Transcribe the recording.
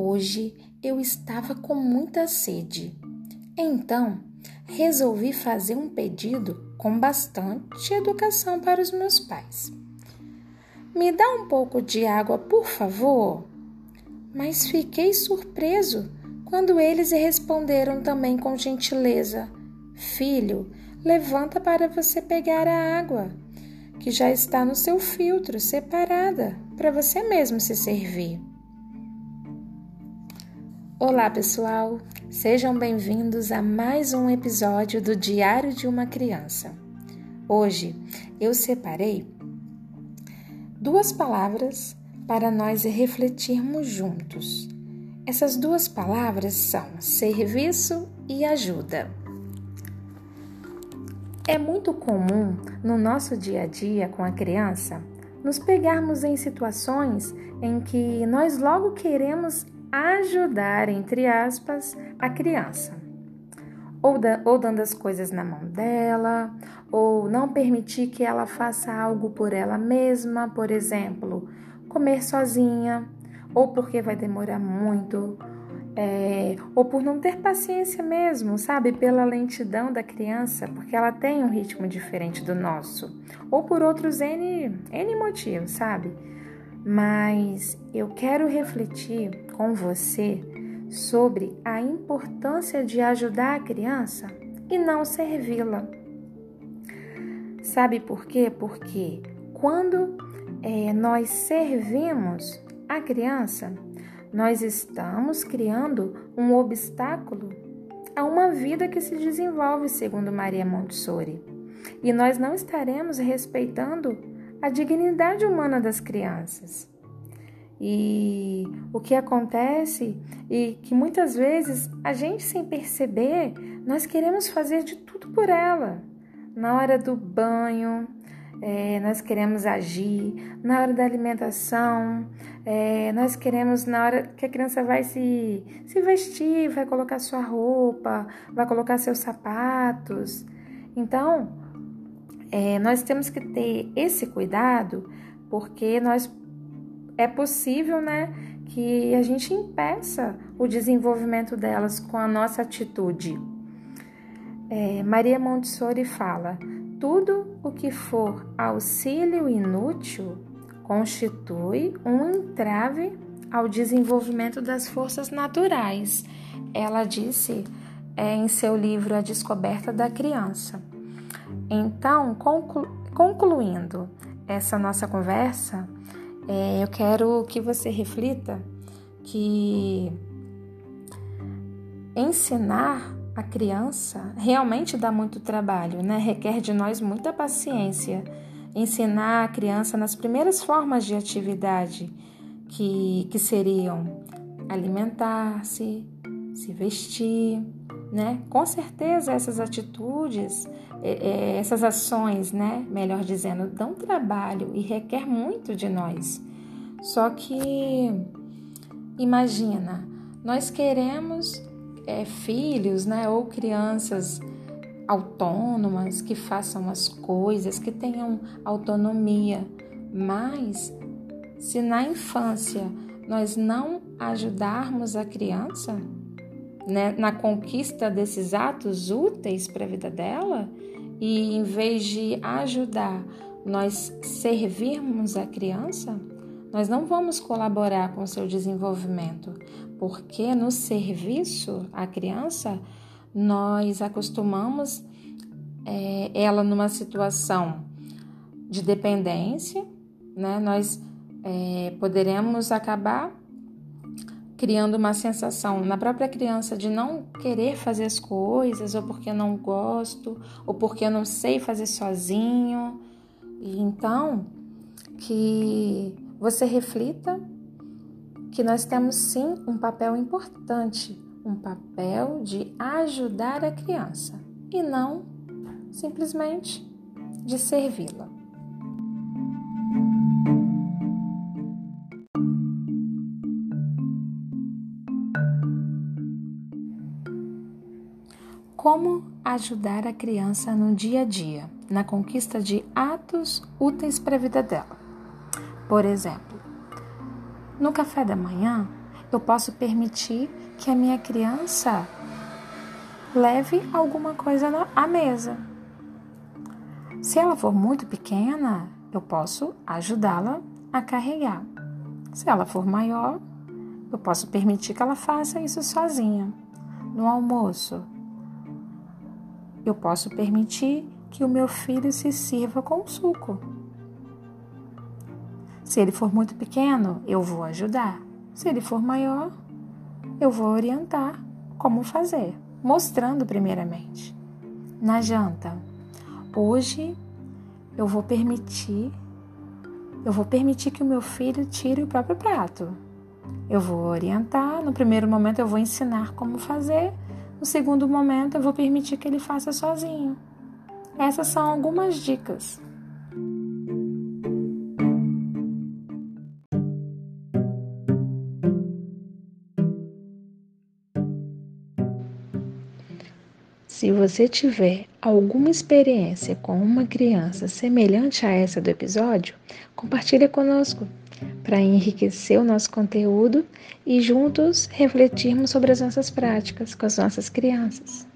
Hoje eu estava com muita sede. Então, resolvi fazer um pedido com bastante educação para os meus pais. Me dá um pouco de água, por favor? Mas fiquei surpreso quando eles responderam também com gentileza: Filho, levanta para você pegar a água, que já está no seu filtro, separada, para você mesmo se servir. Olá, pessoal! Sejam bem-vindos a mais um episódio do Diário de uma Criança. Hoje eu separei duas palavras para nós refletirmos juntos. Essas duas palavras são serviço e ajuda. É muito comum no nosso dia a dia com a criança nos pegarmos em situações em que nós logo queremos ajudar, entre aspas, a criança. Ou, da, ou dando as coisas na mão dela, ou não permitir que ela faça algo por ela mesma, por exemplo, comer sozinha, ou porque vai demorar muito, é, ou por não ter paciência mesmo, sabe? Pela lentidão da criança, porque ela tem um ritmo diferente do nosso, ou por outros N, N motivos, sabe? Mas eu quero refletir com você sobre a importância de ajudar a criança e não servi-la. Sabe por quê? Porque quando é, nós servimos a criança, nós estamos criando um obstáculo a uma vida que se desenvolve, segundo Maria Montessori. E nós não estaremos respeitando a dignidade humana das crianças. E o que acontece e que muitas vezes a gente sem perceber, nós queremos fazer de tudo por ela. Na hora do banho, é, nós queremos agir, na hora da alimentação, é, nós queremos na hora que a criança vai se, se vestir, vai colocar sua roupa, vai colocar seus sapatos. Então, é, nós temos que ter esse cuidado porque nós é possível, né, que a gente impeça o desenvolvimento delas com a nossa atitude. É, Maria Montessori fala: tudo o que for auxílio inútil constitui um entrave ao desenvolvimento das forças naturais. Ela disse é, em seu livro A Descoberta da Criança. Então, conclu concluindo essa nossa conversa, é, eu quero que você reflita que ensinar a criança realmente dá muito trabalho, né? Requer de nós muita paciência. Ensinar a criança nas primeiras formas de atividade, que, que seriam alimentar-se, se vestir, né? Com certeza essas atitudes, essas ações, né? Melhor dizendo, dão trabalho e requer muito de nós. Só que imagina, nós queremos é, filhos, né? Ou crianças autônomas que façam as coisas, que tenham autonomia, mas se na infância nós não ajudarmos a criança, né, na conquista desses atos úteis para a vida dela e em vez de ajudar, nós servirmos a criança, nós não vamos colaborar com seu desenvolvimento, porque no serviço à criança nós acostumamos é, ela numa situação de dependência, né? Nós é, poderemos acabar criando uma sensação na própria criança de não querer fazer as coisas, ou porque não gosto, ou porque eu não sei fazer sozinho. E então, que você reflita que nós temos sim um papel importante, um papel de ajudar a criança e não simplesmente de servi-la. Como ajudar a criança no dia a dia, na conquista de atos úteis para a vida dela? Por exemplo, no café da manhã, Eu posso permitir que a minha criança leve alguma coisa à mesa. Se ela for muito pequena, eu posso ajudá-la a carregar. Se ela for maior, eu posso permitir que ela faça isso sozinha. No almoço, eu posso permitir que o meu filho se sirva com suco. Se ele for muito pequeno, eu vou ajudar. Se ele for maior, eu vou orientar como fazer, mostrando primeiramente. Na janta, hoje eu vou permitir eu vou permitir que o meu filho tire o próprio prato. Eu vou orientar, no primeiro momento eu vou ensinar como fazer, no segundo momento eu vou permitir que ele faça sozinho. Essas são algumas dicas. Se você tiver alguma experiência com uma criança semelhante a essa do episódio, compartilhe conosco para enriquecer o nosso conteúdo e juntos refletirmos sobre as nossas práticas com as nossas crianças.